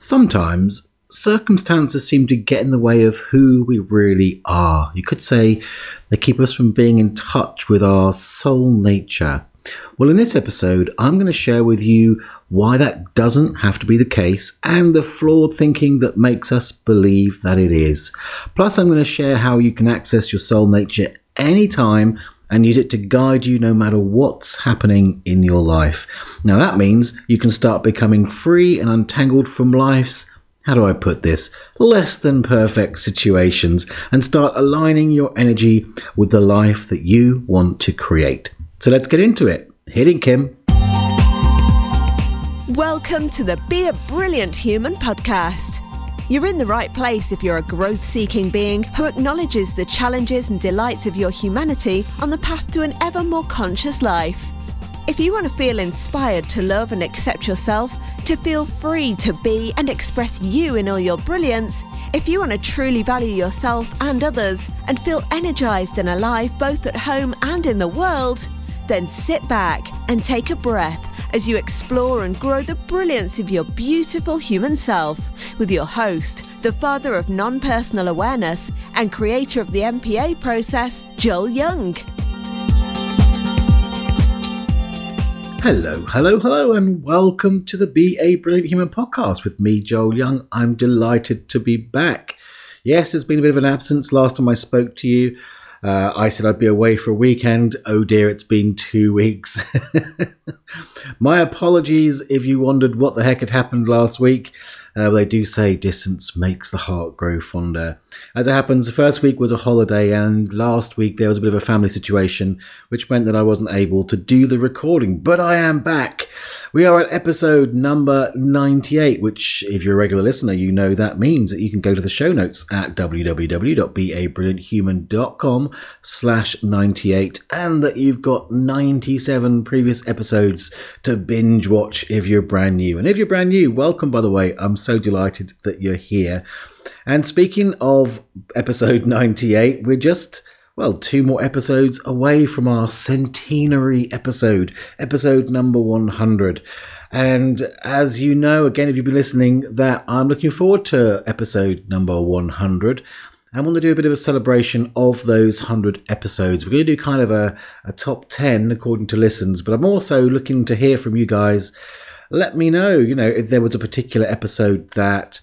Sometimes circumstances seem to get in the way of who we really are. You could say they keep us from being in touch with our soul nature. Well, in this episode, I'm going to share with you why that doesn't have to be the case and the flawed thinking that makes us believe that it is. Plus, I'm going to share how you can access your soul nature anytime and use it to guide you no matter what's happening in your life. Now, that means you can start becoming free and untangled from life's how do I put this, less than perfect situations and start aligning your energy with the life that you want to create. So let's get into it. Hitting Kim. Welcome to the Be a Brilliant Human podcast. You're in the right place if you're a growth seeking being who acknowledges the challenges and delights of your humanity on the path to an ever more conscious life. If you want to feel inspired to love and accept yourself, to feel free to be and express you in all your brilliance, if you want to truly value yourself and others and feel energized and alive both at home and in the world, then sit back and take a breath as you explore and grow the brilliance of your beautiful human self with your host, the father of non personal awareness and creator of the MPA process, Joel Young. Hello, hello, hello, and welcome to the Be a Brilliant Human podcast with me, Joel Young. I'm delighted to be back. Yes, there's been a bit of an absence. Last time I spoke to you, uh, I said I'd be away for a weekend. Oh dear, it's been two weeks. My apologies if you wondered what the heck had happened last week. Uh, they do say distance makes the heart grow fonder. As it happens, the first week was a holiday, and last week there was a bit of a family situation, which meant that I wasn't able to do the recording. But I am back. We are at episode number 98, which, if you're a regular listener, you know that means that you can go to the show notes at www.beabrillianthuman.com slash 98, and that you've got 97 previous episodes to binge watch if you're brand new. And if you're brand new, welcome, by the way. I'm so delighted that you're here. And speaking of episode 98, we're just, well, two more episodes away from our centenary episode, episode number 100. And as you know, again, if you've been listening, that I'm looking forward to episode number 100. I want to do a bit of a celebration of those 100 episodes. We're going to do kind of a, a top 10 according to listens, but I'm also looking to hear from you guys let me know, you know, if there was a particular episode that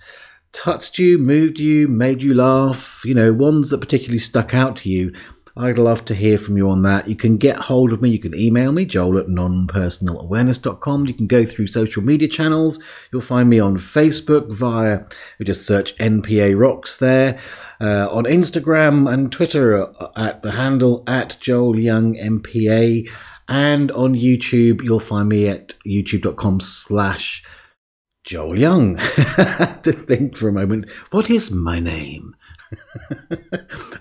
touched you, moved you, made you laugh, you know, ones that particularly stuck out to you. I'd love to hear from you on that. You can get hold of me. You can email me, joel at nonpersonalawareness.com. You can go through social media channels. You'll find me on Facebook via, you just search NPA Rocks there. Uh, on Instagram and Twitter at the handle at Joel Young MPA. And on YouTube, you'll find me at youtube.com slash Joel Young. to think for a moment, what is my name?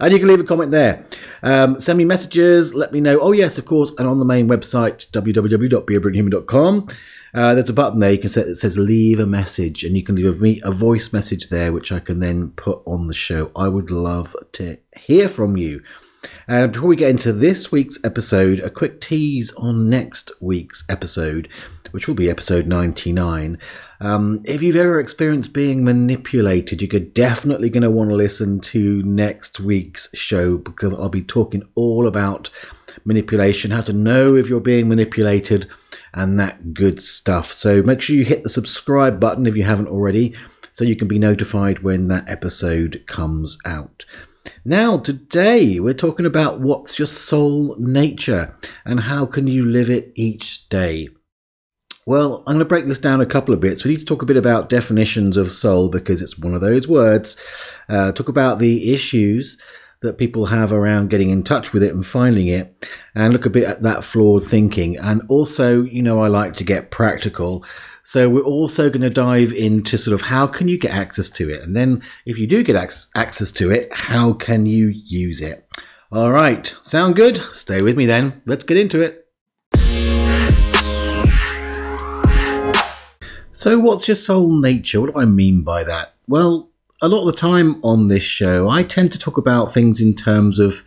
and you can leave a comment there. Um, send me messages, let me know. Oh, yes, of course. And on the main website, www.beabrillianthuman.com, uh, there's a button there you can set that says leave a message, and you can leave me a voice message there, which I can then put on the show. I would love to hear from you. And before we get into this week's episode, a quick tease on next week's episode, which will be episode 99. Um, if you've ever experienced being manipulated, you're definitely going to want to listen to next week's show because I'll be talking all about manipulation, how to know if you're being manipulated, and that good stuff. So make sure you hit the subscribe button if you haven't already so you can be notified when that episode comes out. Now, today we're talking about what's your soul nature and how can you live it each day. Well, I'm going to break this down a couple of bits. We need to talk a bit about definitions of soul because it's one of those words. Uh, talk about the issues that people have around getting in touch with it and finding it, and look a bit at that flawed thinking. And also, you know, I like to get practical so we're also going to dive into sort of how can you get access to it? And then if you do get access to it, how can you use it? All right, sound good? Stay with me then. Let's get into it. So, what's your soul nature? What do I mean by that? Well, a lot of the time on this show, I tend to talk about things in terms of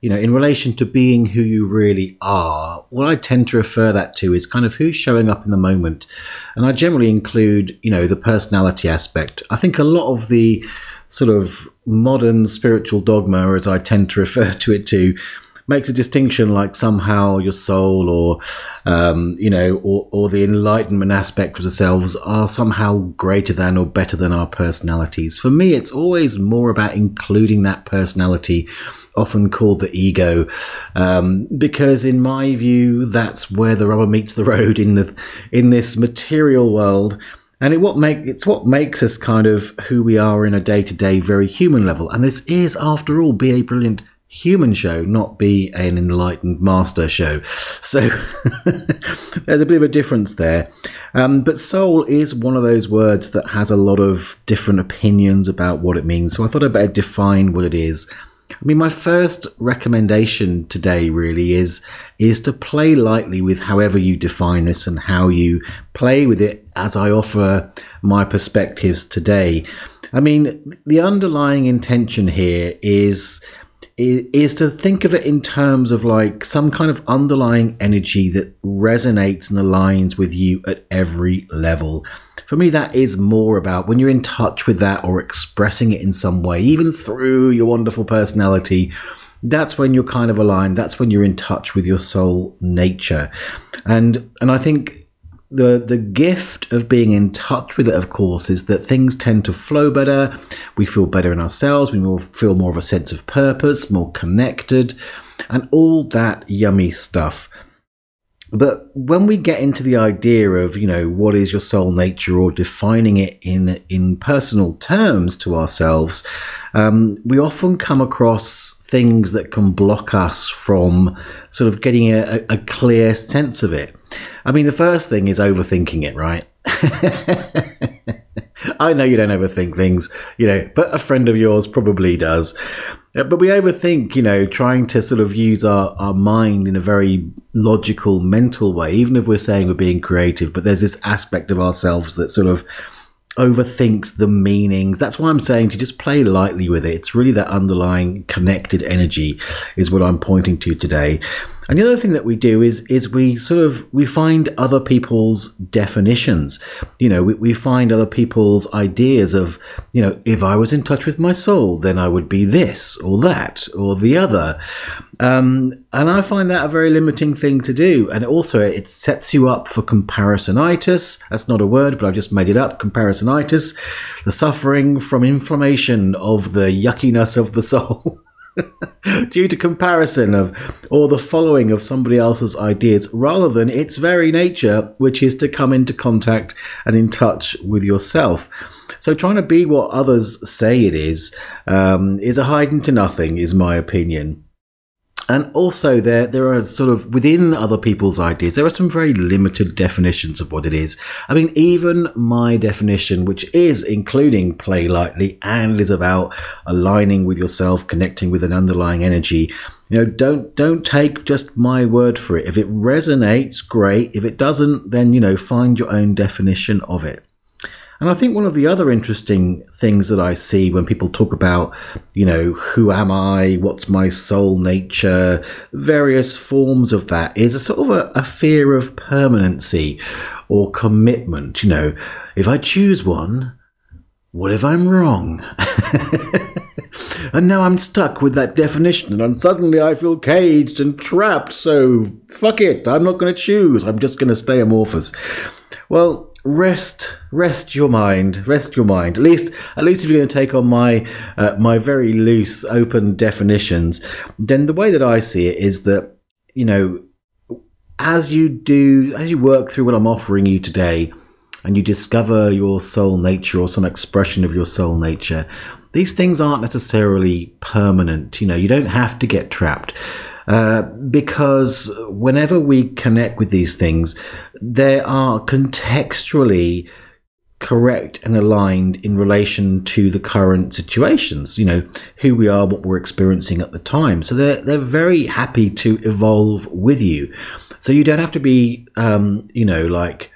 you know, in relation to being who you really are, what I tend to refer that to is kind of who's showing up in the moment. And I generally include, you know, the personality aspect. I think a lot of the sort of modern spiritual dogma, as I tend to refer to it to, makes a distinction like somehow your soul or um, you know or, or the enlightenment aspect of ourselves are somehow greater than or better than our personalities for me it's always more about including that personality often called the ego, um, because in my view, that's where the rubber meets the road in the in this material world. And it what make it's what makes us kind of who we are in a day to day, very human level. And this is, after all, be a brilliant human show, not be an enlightened master show. So there's a bit of a difference there. Um, but soul is one of those words that has a lot of different opinions about what it means. So I thought I'd better define what it is I mean, my first recommendation today really is is to play lightly with however you define this and how you play with it as I offer my perspectives today. I mean, the underlying intention here is is to think of it in terms of like some kind of underlying energy that resonates and aligns with you at every level for me, that is more about when you're in touch with that or expressing it in some way, even through your wonderful personality. That's when you're kind of aligned. That's when you're in touch with your soul nature, and and I think the the gift of being in touch with it, of course, is that things tend to flow better. We feel better in ourselves. We more, feel more of a sense of purpose, more connected, and all that yummy stuff. But when we get into the idea of, you know, what is your soul nature or defining it in, in personal terms to ourselves, um, we often come across things that can block us from sort of getting a, a clear sense of it. I mean, the first thing is overthinking it, right? I know you don't overthink things, you know, but a friend of yours probably does. Uh, but we overthink, you know, trying to sort of use our, our mind in a very logical, mental way, even if we're saying we're being creative. But there's this aspect of ourselves that sort of overthinks the meanings. That's why I'm saying to just play lightly with it. It's really that underlying connected energy is what I'm pointing to today. And the other thing that we do is is we sort of we find other people's definitions. You know, we, we find other people's ideas of, you know, if I was in touch with my soul, then I would be this or that or the other. Um, and I find that a very limiting thing to do. And also it sets you up for comparisonitis. That's not a word, but I've just made it up. Comparisonitis, the suffering from inflammation of the yuckiness of the soul. due to comparison of or the following of somebody else's ideas rather than its very nature, which is to come into contact and in touch with yourself. So trying to be what others say it is um, is a hiding to nothing, is my opinion. And also, there there are sort of within other people's ideas, there are some very limited definitions of what it is. I mean, even my definition, which is including play lightly and is about aligning with yourself, connecting with an underlying energy. You know, don't don't take just my word for it. If it resonates, great. If it doesn't, then you know, find your own definition of it. And I think one of the other interesting things that I see when people talk about, you know, who am I? What's my soul nature? Various forms of that is a sort of a, a fear of permanency or commitment. You know, if I choose one, what if I'm wrong? and now I'm stuck with that definition, and suddenly I feel caged and trapped. So fuck it, I'm not going to choose. I'm just going to stay amorphous. Well, rest rest your mind rest your mind. At least at least if you're going to take on my uh, my very loose open definitions then the way that i see it is that you know as you do as you work through what i'm offering you today and you discover your soul nature or some expression of your soul nature these things aren't necessarily permanent. You know you don't have to get trapped uh, because whenever we connect with these things, they are contextually correct and aligned in relation to the current situations, you know, who we are, what we're experiencing at the time. So they're, they're very happy to evolve with you. So you don't have to be, um, you know, like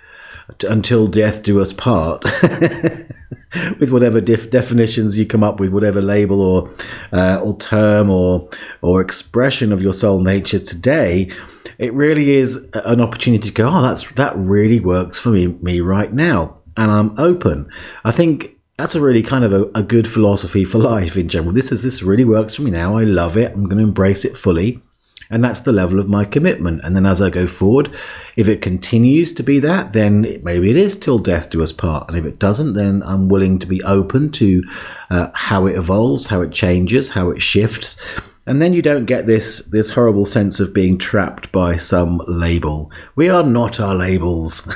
until death do us part. with whatever def- definitions you come up with, whatever label or uh, or term or or expression of your soul nature today, it really is an opportunity to go. Oh, that's that really works for me me right now, and I'm open. I think that's a really kind of a, a good philosophy for life in general. This is this really works for me now. I love it. I'm going to embrace it fully. And that's the level of my commitment. And then as I go forward, if it continues to be that, then maybe it is till death do us part. And if it doesn't, then I'm willing to be open to uh, how it evolves, how it changes, how it shifts. And then you don't get this this horrible sense of being trapped by some label. We are not our labels.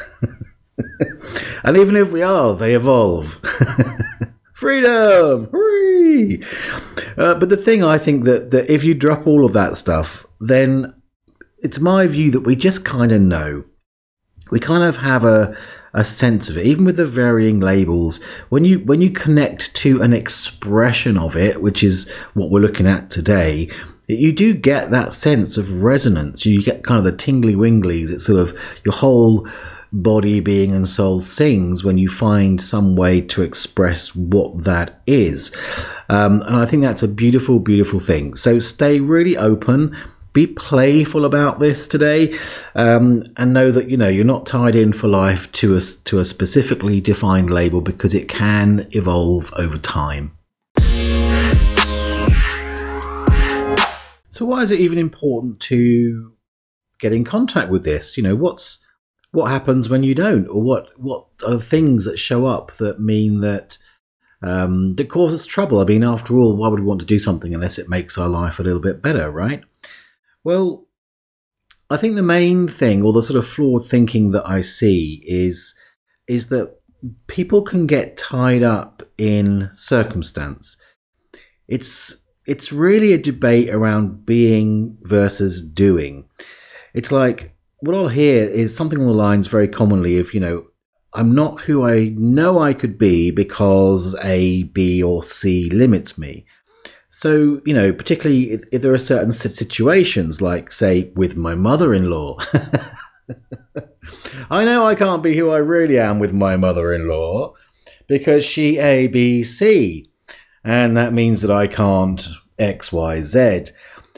and even if we are, they evolve. Freedom! Hooray! Uh, but the thing I think that, that if you drop all of that stuff, then it's my view that we just kind of know. We kind of have a a sense of it, even with the varying labels. When you when you connect to an expression of it, which is what we're looking at today, you do get that sense of resonance. You get kind of the tingly winglies. It's sort of your whole body, being, and soul sings when you find some way to express what that is. Um, and I think that's a beautiful, beautiful thing. So stay really open. Be playful about this today, um, and know that you know you're not tied in for life to a to a specifically defined label because it can evolve over time. So, why is it even important to get in contact with this? You know, what's what happens when you don't, or what what are the things that show up that mean that um, that causes trouble? I mean, after all, why would we want to do something unless it makes our life a little bit better, right? Well, I think the main thing, or the sort of flawed thinking that I see, is is that people can get tied up in circumstance. It's it's really a debate around being versus doing. It's like what I'll hear is something on the lines very commonly of, you know, I'm not who I know I could be because A, B, or C limits me. So, you know, particularly if, if there are certain situations, like, say, with my mother in law. I know I can't be who I really am with my mother in law because she A, B, C. And that means that I can't X, Y, Z.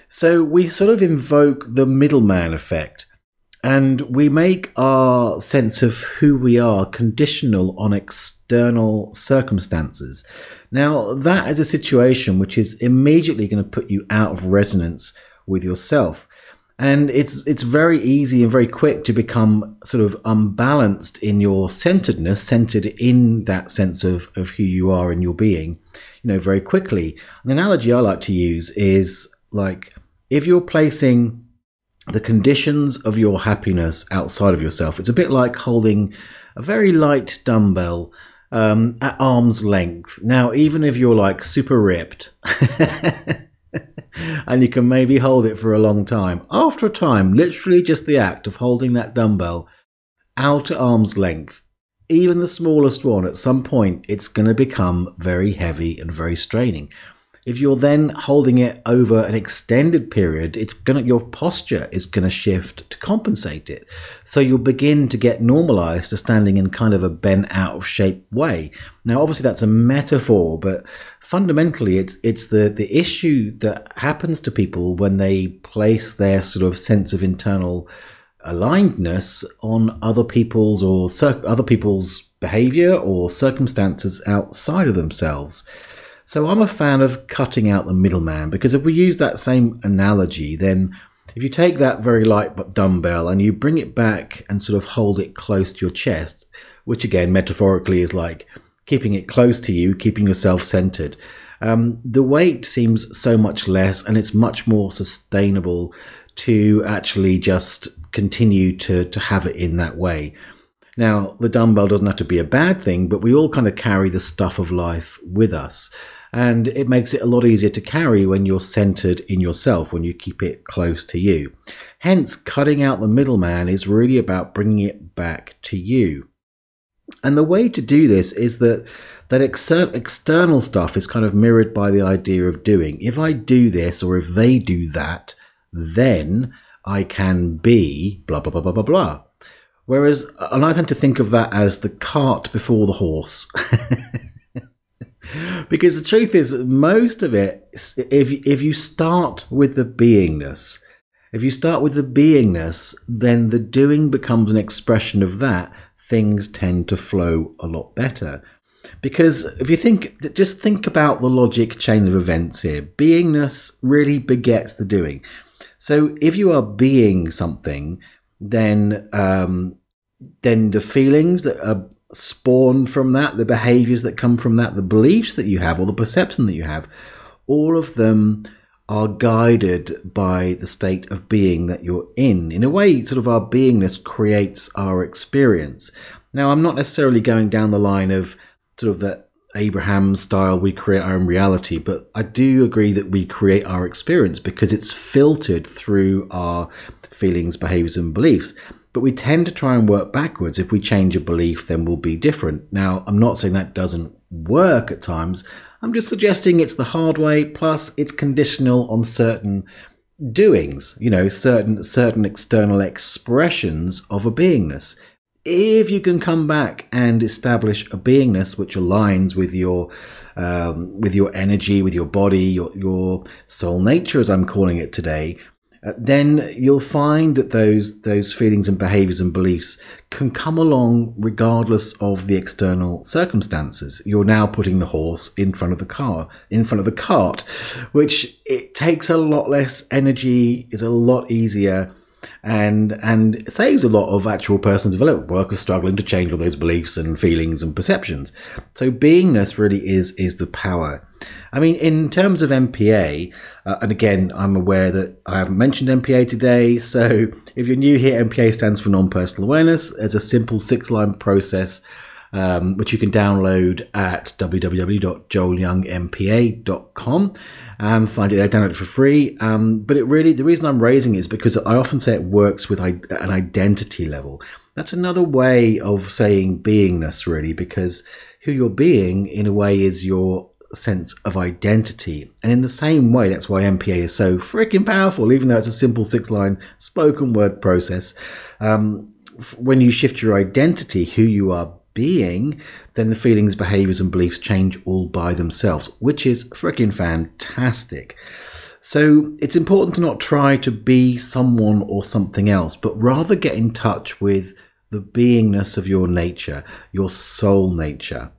So we sort of invoke the middleman effect and we make our sense of who we are conditional on external circumstances. Now, that is a situation which is immediately going to put you out of resonance with yourself. And it's it's very easy and very quick to become sort of unbalanced in your centeredness, centered in that sense of, of who you are and your being, you know, very quickly. An analogy I like to use is like if you're placing the conditions of your happiness outside of yourself. It's a bit like holding a very light dumbbell um, at arm's length. Now, even if you're like super ripped and you can maybe hold it for a long time, after a time, literally just the act of holding that dumbbell out at arm's length, even the smallest one, at some point, it's going to become very heavy and very straining. If you're then holding it over an extended period, it's gonna your posture is gonna shift to compensate it. So you'll begin to get normalized to standing in kind of a bent out of shape way. Now obviously that's a metaphor, but fundamentally it's it's the, the issue that happens to people when they place their sort of sense of internal alignedness on other people's or cir- other people's behavior or circumstances outside of themselves. So I'm a fan of cutting out the middleman because if we use that same analogy, then if you take that very light dumbbell and you bring it back and sort of hold it close to your chest, which again metaphorically is like keeping it close to you, keeping yourself centered, um, the weight seems so much less and it's much more sustainable to actually just continue to, to have it in that way. Now, the dumbbell doesn't have to be a bad thing, but we all kind of carry the stuff of life with us and it makes it a lot easier to carry when you're centered in yourself, when you keep it close to you. Hence, cutting out the middleman is really about bringing it back to you. And the way to do this is that that exer- external stuff is kind of mirrored by the idea of doing. If I do this or if they do that, then I can be blah blah blah blah blah blah. Whereas, and I tend to think of that as the cart before the horse. because the truth is, most of it, if if you start with the beingness, if you start with the beingness, then the doing becomes an expression of that. Things tend to flow a lot better. Because if you think, just think about the logic chain of events here. Beingness really begets the doing. So if you are being something, then um, then the feelings that are spawned from that, the behaviors that come from that, the beliefs that you have, or the perception that you have, all of them are guided by the state of being that you're in. In a way, sort of our beingness creates our experience. Now, I'm not necessarily going down the line of sort of that Abraham style, we create our own reality, but I do agree that we create our experience because it's filtered through our feelings, behaviors, and beliefs. But we tend to try and work backwards. If we change a belief, then we'll be different. Now, I'm not saying that doesn't work at times. I'm just suggesting it's the hard way, plus it's conditional on certain doings, you know, certain certain external expressions of a beingness if you can come back and establish a beingness which aligns with your um, with your energy, with your body, your your soul nature, as I'm calling it today, uh, then you'll find that those those feelings and behaviors and beliefs can come along regardless of the external circumstances. You're now putting the horse in front of the car, in front of the cart, which it takes a lot less energy, is a lot easier and and saves a lot of actual personal development work of struggling to change all those beliefs and feelings and perceptions. So beingness really is is the power. I mean, in terms of MPA, uh, and again, I'm aware that I haven't mentioned MPA today. So if you're new here, MPA stands for non-personal awareness. It's a simple six-line process. Um, which you can download at www.joelyoungmpa.com and find it there, download it for free. Um, but it really, the reason I'm raising is because I often say it works with an identity level. That's another way of saying beingness, really, because who you're being, in a way, is your sense of identity. And in the same way, that's why MPA is so freaking powerful, even though it's a simple six line spoken word process. Um, when you shift your identity, who you are being, then the feelings, behaviors, and beliefs change all by themselves, which is freaking fantastic. So it's important to not try to be someone or something else, but rather get in touch with the beingness of your nature, your soul nature.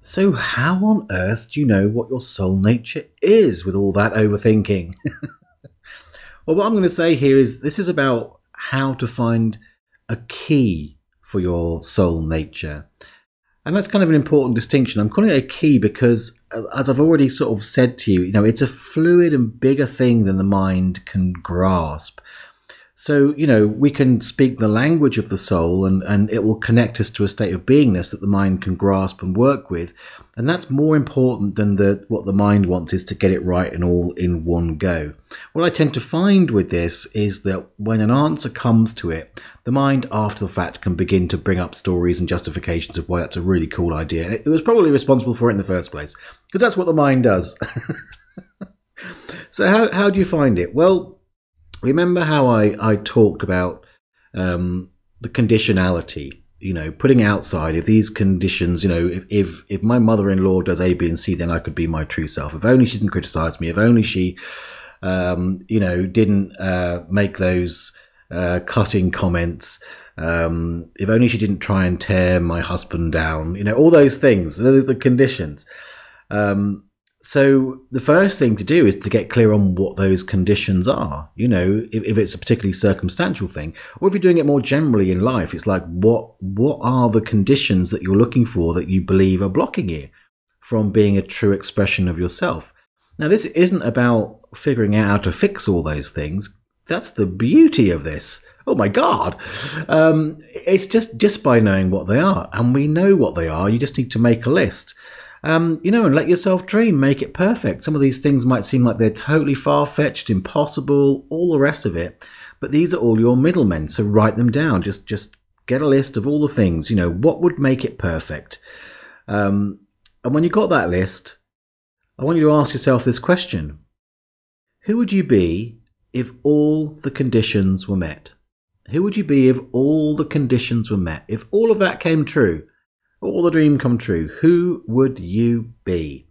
So, how on earth do you know what your soul nature is with all that overthinking? well, what I'm going to say here is this is about how to find a key for your soul nature. And that's kind of an important distinction. I'm calling it a key because, as I've already sort of said to you, you know, it's a fluid and bigger thing than the mind can grasp. So, you know, we can speak the language of the soul and, and it will connect us to a state of beingness that the mind can grasp and work with. And that's more important than the what the mind wants is to get it right and all in one go. What I tend to find with this is that when an answer comes to it, the mind after the fact can begin to bring up stories and justifications of why that's a really cool idea. And it was probably responsible for it in the first place. Because that's what the mind does. so how, how do you find it? Well, remember how I, I talked about um, the conditionality, you know, putting outside if these conditions, you know, if, if, if my mother in law does A, B, and C, then I could be my true self. If only she didn't criticize me, if only she, um, you know, didn't uh, make those uh, cutting comments. Um, if only she didn't try and tear my husband down, you know, all those things, the, the conditions. Um, so the first thing to do is to get clear on what those conditions are. You know, if, if, it's a particularly circumstantial thing, or if you're doing it more generally in life, it's like what what are the conditions that you're looking for that you believe are blocking you from being a true expression of yourself. Now, this isn't about figuring out how to fix all those things. That's the beauty of this. Oh my God! Um, it's just just by knowing what they are, and we know what they are. You just need to make a list. Um, you know, and let yourself dream, make it perfect. Some of these things might seem like they're totally far fetched, impossible, all the rest of it. But these are all your middlemen, so write them down. Just just get a list of all the things. You know, what would make it perfect? Um, and when you've got that list, I want you to ask yourself this question: Who would you be if all the conditions were met? Who would you be if all the conditions were met? If all of that came true, all the dream come true, who would you be?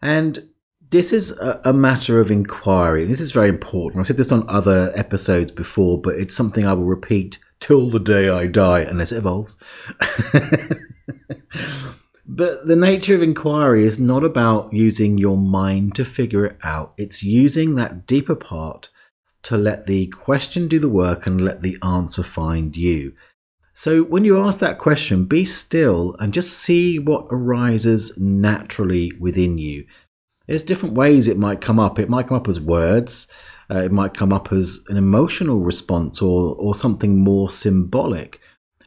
And this is a, matter of inquiry. This is very important. I've said this on other episodes before, but it's something I will repeat till the day I die, unless it evolves. but the nature of inquiry is not about using your mind to figure it out, it's using that deeper part to let the question do the work and let the answer find you. So when you ask that question, be still and just see what arises naturally within you. There's different ways it might come up. It might come up as words, uh, it might come up as an emotional response or, or something more symbolic.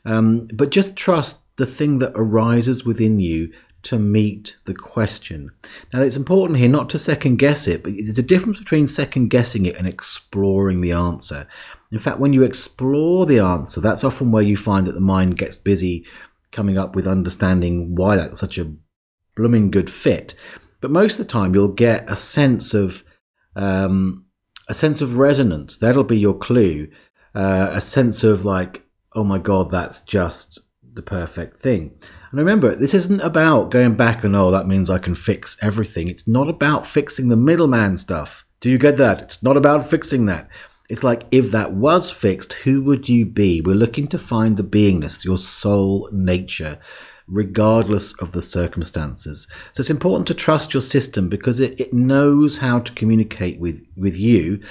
Um, but just trust the thing that arises within you to meet the question. Now, it's important here not to second guess it, but there's a difference between second guessing it and exploring the answer. In fact, when you explore the answer, that's often where you find that the mind gets busy coming up with understanding why that's such a blooming good fit. But most of the time, you'll get a sense of um, a sense of resonance. That'll be your clue. Uh, a sense of like, oh my god, that's just the perfect thing. And remember, this isn't about going back and oh, that means I can fix everything. It's not about fixing the middleman stuff. Do you get that? It's not about fixing that. It's like if that was fixed, who would you be? We're looking to find the beingness, your soul nature, regardless of the circumstances. So it's important to trust your system because it, it knows how to communicate with, with you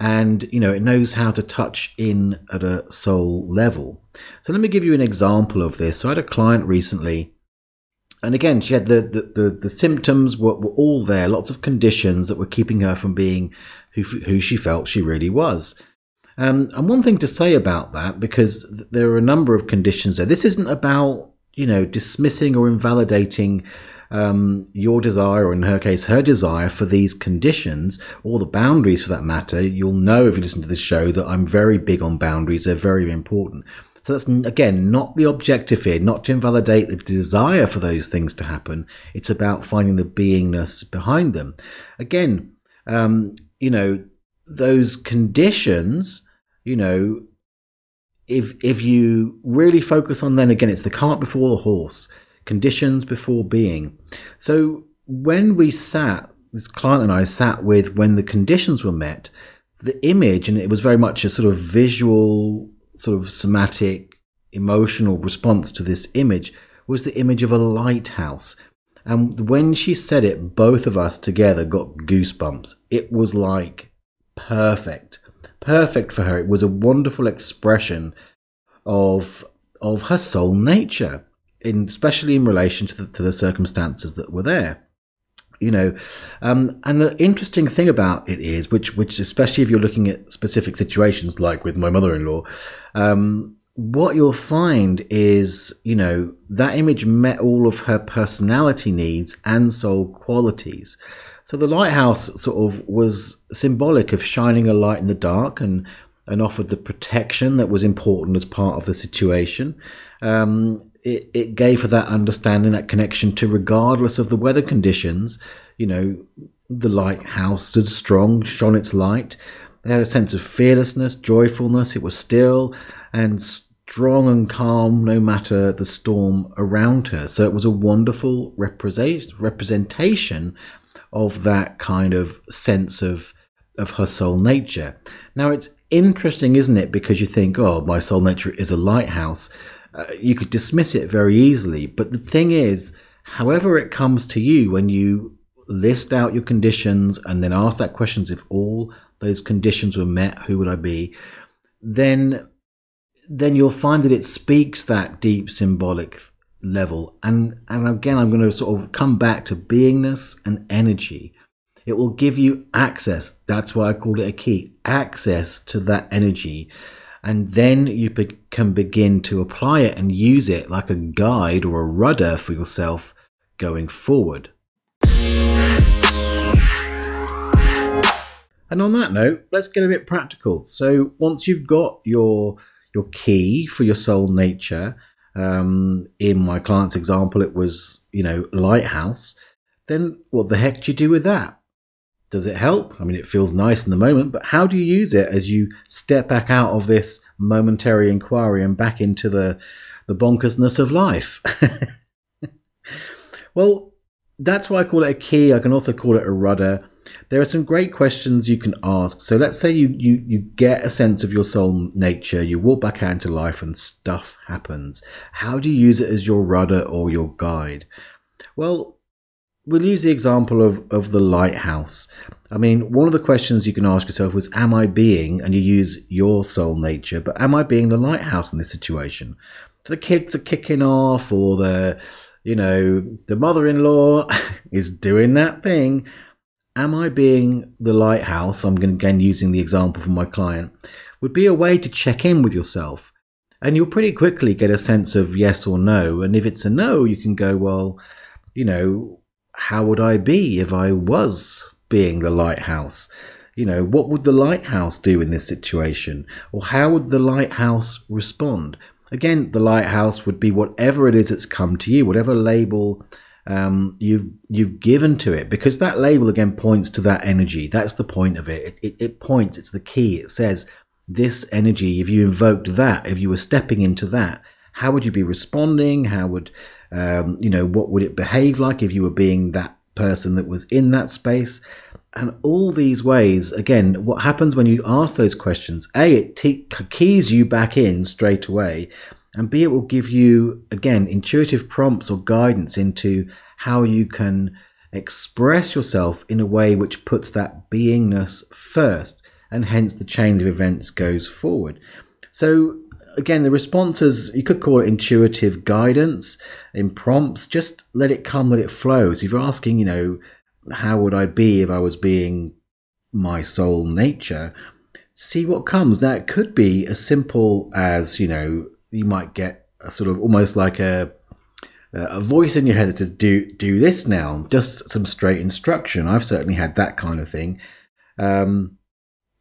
and you know it knows how to touch in at a soul level. So let me give you an example of this. So I had a client recently and again, she had the, the, the, the symptoms were, were, all there, lots of conditions that were keeping her from being who, who she felt she really was. Um, and one thing to say about that, because there are a number of conditions there, this isn't about, you know, dismissing or invalidating um, your desire, or in her case, her desire for these conditions, or the boundaries for that matter. You'll know if you listen to this show that I'm very big on boundaries, they're very important. That's again not the objective here, not to invalidate the desire for those things to happen. It's about finding the beingness behind them. Again, um, you know, those conditions, you know, if if you really focus on then again, it's the cart before the horse, conditions before being. So when we sat, this client and I sat with when the conditions were met, the image, and it was very much a sort of visual sort of somatic emotional response to this image was the image of a lighthouse. And when she said it, both of us together got goosebumps. It was like perfect, perfect for her. It was a wonderful expression of of her soul nature, in, especially in relation to the, to the circumstances that were there you know. Um, and the interesting thing about it is which which especially if you're looking at specific situations like with my mother-in-law um, what you'll find is you know that image met all of her personality needs and soul qualities. So the lighthouse sort of was symbolic of shining a light in the dark and and offered the protection that was important as part of the situation. Um, it, it gave her that understanding, that connection to regardless of the weather conditions, you know, the lighthouse stood strong, shone its light. They had a sense of fearlessness, joyfulness. It was still and strong and calm no matter the storm around her. So it was a wonderful representation of that kind of sense of of her soul nature. Now it's interesting, isn't it? Because you think, oh, my soul nature is a lighthouse uh, you could dismiss it very easily. But the thing is, however it comes to you when you list out your conditions and then ask that questions if all those conditions were met, who would I be? Then then you'll find that it speaks that deep symbolic level. And and again I'm going to sort of come back to beingness and energy. It will give you access. That's why I called it a key. Access to that energy and then you be- can begin to apply it and use it like a guide or a rudder for yourself going forward. And on that note, let's get a bit practical. So once you've got your your key for your soul nature, um, in my client's example, it was you know lighthouse. Then what the heck do you do with that? Does it help? I mean, it feels nice in the moment, but how do you use it as you step back out of this momentary inquiry and back into the the bonkersness of life. well, that's why I call it a key. I can also call it a rudder. There are some great questions you can ask. So let's say you, you, you get a sense of your soul nature, you walk back out into life and stuff happens. How do you use it as your rudder or your guide? Well, we'll use the example of, of the lighthouse. I mean, one of the questions you can ask yourself was, Am I being, and you use your soul nature, but am I being the lighthouse in this situation? So the kids are kicking off, or the, you know, the mother in law is doing that thing. Am I being the lighthouse? I'm gonna again using the example from my client, would be a way to check in with yourself. And you'll pretty quickly get a sense of yes or no. And if it's a no, you can go, well, you know, how would I be if I was being the lighthouse? You know, what would the lighthouse do in this situation? Or how would the lighthouse respond? Again, the lighthouse would be whatever it is that's come to you, whatever label um, you've you've given to it, because that label again points to that energy. That's the point of it. It, it. it points. It's the key. It says this energy. If you invoked that, if you were stepping into that, how would you be responding? How would um, you know, what would it behave like if you were being that person that was in that space? And all these ways, again, what happens when you ask those questions? A, it te- keys you back in straight away. And B, it will give you, again, intuitive prompts or guidance into how you can express yourself in a way which puts that beingness first. And hence the chain of events goes forward. So again, the responses, you could call it intuitive guidance in prompts. Just let it come, let it flow. So if you're asking, you know, how would I be if I was being my soul nature? See what comes. Now, it could be as simple as, you know, you might get a sort of almost like a a voice in your head that says do do this now just some straight instruction i've certainly had that kind of thing um,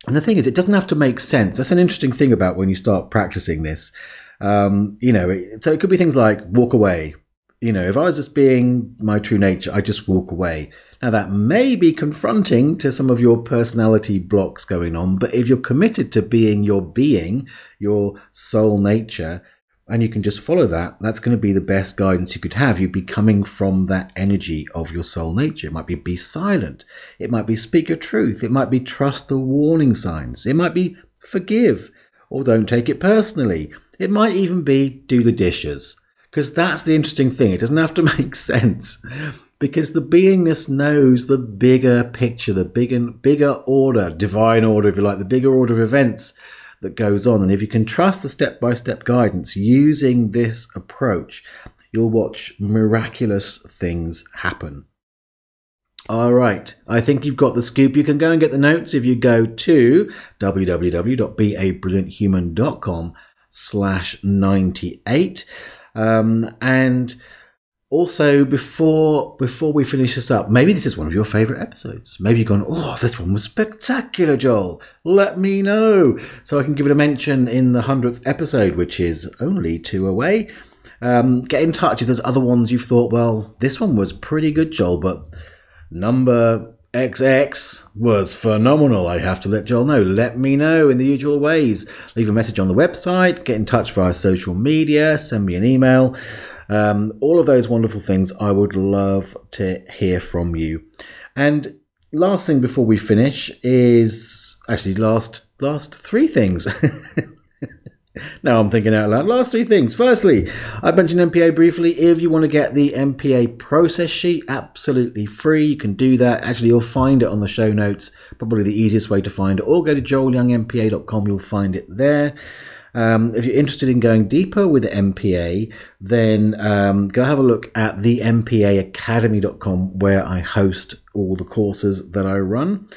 and the thing is, it doesn't have to make sense. That's an interesting thing about when you start practicing this. Um, you know, it, so it could be things like walk away. You know, if I was just being my true nature, I just walk away. Now, that may be confronting to some of your personality blocks going on, but if you're committed to being your being, your soul nature, and you can just follow that, that's going to be the best guidance you could have. You'd be coming from that energy of your soul nature. It might be be silent. It might be speak your truth. It might be trust the warning signs. It might be forgive or don't take it personally. It might even be do the dishes. Because that's the interesting thing. It doesn't have to make sense. Because the beingness knows the bigger picture, the bigger, bigger order, divine order, if you like, the bigger order of events that goes on. And if you can trust the step by step guidance using this approach, you'll watch miraculous things happen. All right, I think you've got the scoop. You can go and get the notes if you go to www.beabrillianthuman.com slash 98. Um, and also before before we finish this up maybe this is one of your favorite episodes maybe you've gone oh this one was spectacular joel let me know so i can give it a mention in the 100th episode which is only two away um, get in touch if there's other ones you've thought well this one was pretty good joel but number XX was phenomenal. I have to let Joel know. Let me know in the usual ways. Leave a message on the website, get in touch via social media, send me an email. Um, all of those wonderful things, I would love to hear from you. And last thing before we finish is actually last last three things. now I'm thinking out loud. Last three things. Firstly, I mentioned MPA briefly. If you want to get the MPA process sheet, absolutely free. You can do that. Actually, you'll find it on the show notes. Probably the easiest way to find it. Or go to joelyoungmpa.com. You'll find it there. Um, if you're interested in going deeper with the MPA, then um, go have a look at the MPAacademy.com where I host all the courses that I run.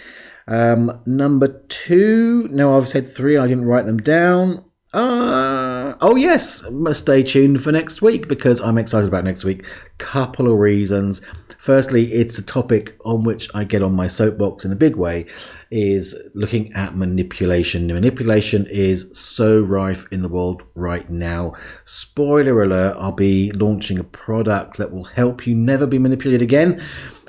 Um, number two, now I've said three, I didn't write them down. Uh, oh yes, stay tuned for next week because I'm excited about next week. Couple of reasons. Firstly, it's a topic on which I get on my soapbox in a big way is looking at manipulation. Manipulation is so rife in the world right now. Spoiler alert, I'll be launching a product that will help you never be manipulated again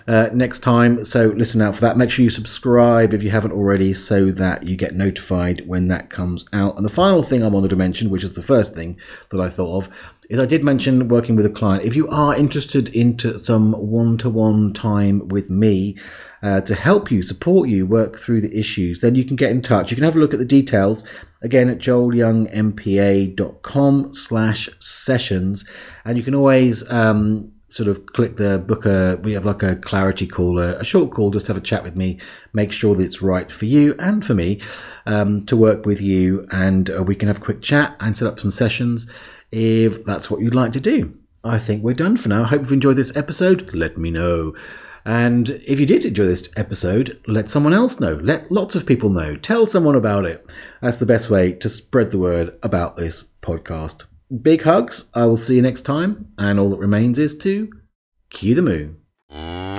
uh, next time. So listen out for that. Make sure you subscribe if you haven't already so that you get notified when that comes out. And the final thing I wanted to mention, which is the first thing that I thought of, is I did mention working with a client. If you are interested into some one-to-one time with me uh, to help you, support you, work through the issues, then you can get in touch. You can have a look at the details again at joelyoungmpa.com slash sessions. And you can always um, sort of click the book a we have like a clarity call a, a, short call just have a chat with me make sure that it's right for you and for me um, to work with you and uh, we can have a quick chat and set up some sessions if that's what you'd like to do i think we're done for now i hope you've enjoyed this episode let me know and if you did enjoy this episode, let someone else know. Let lots of people know. Tell someone about it. That's the best way to spread the word about this podcast. Big hugs. I will see you next time. And all that remains is to cue the moon.